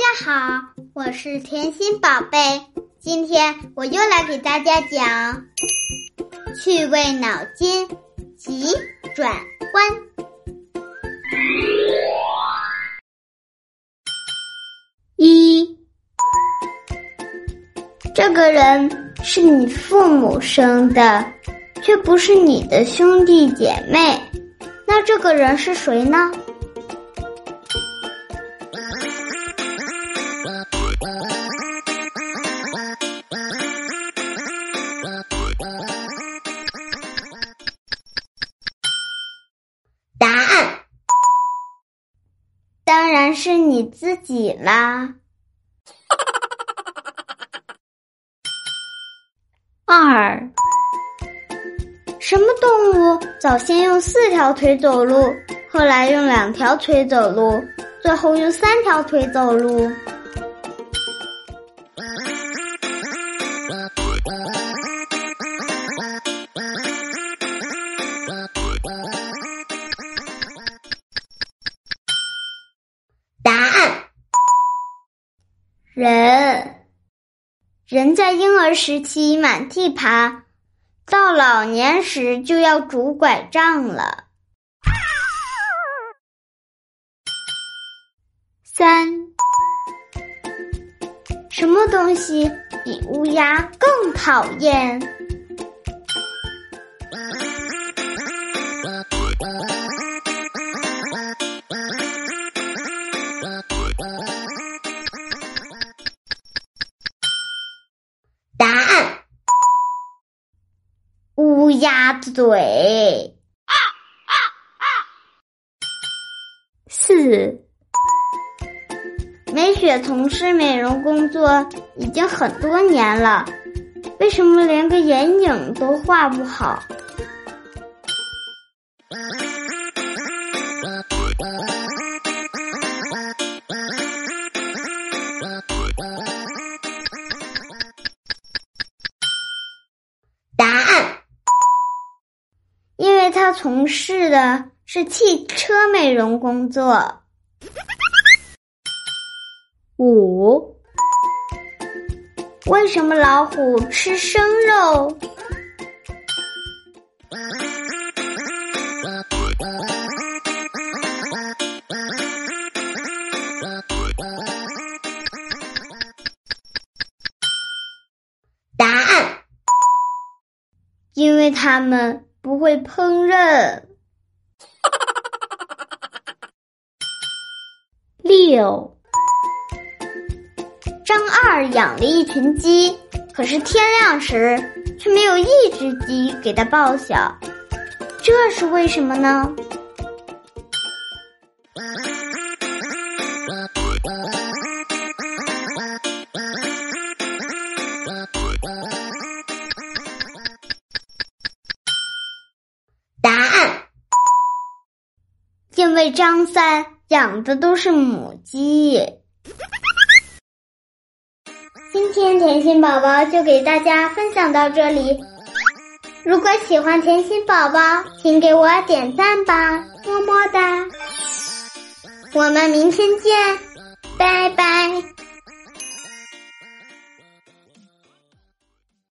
大家好，我是甜心宝贝。今天我又来给大家讲趣味脑筋急转弯。一，这个人是你父母生的，却不是你的兄弟姐妹，那这个人是谁呢？然是你自己啦。二，什么动物早先用四条腿走路，后来用两条腿走路，最后用三条腿走路？人。人在婴儿时期满地爬，到老年时就要拄拐杖了。三，什么东西比乌鸦更讨厌？乌鸦嘴。四，美雪从事美容工作已经很多年了，为什么连个眼影都画不好？他从事的是汽车美容工作。五，为什么老虎吃生肉？答案。因为他们不会烹饪。六，张二养了一群鸡，可是天亮时却没有一只鸡给他报晓，这是为什么呢？为张三养的都是母鸡。今天甜心宝宝就给大家分享到这里。如果喜欢甜心宝宝，请给我点赞吧，么么哒！我们明天见，拜拜。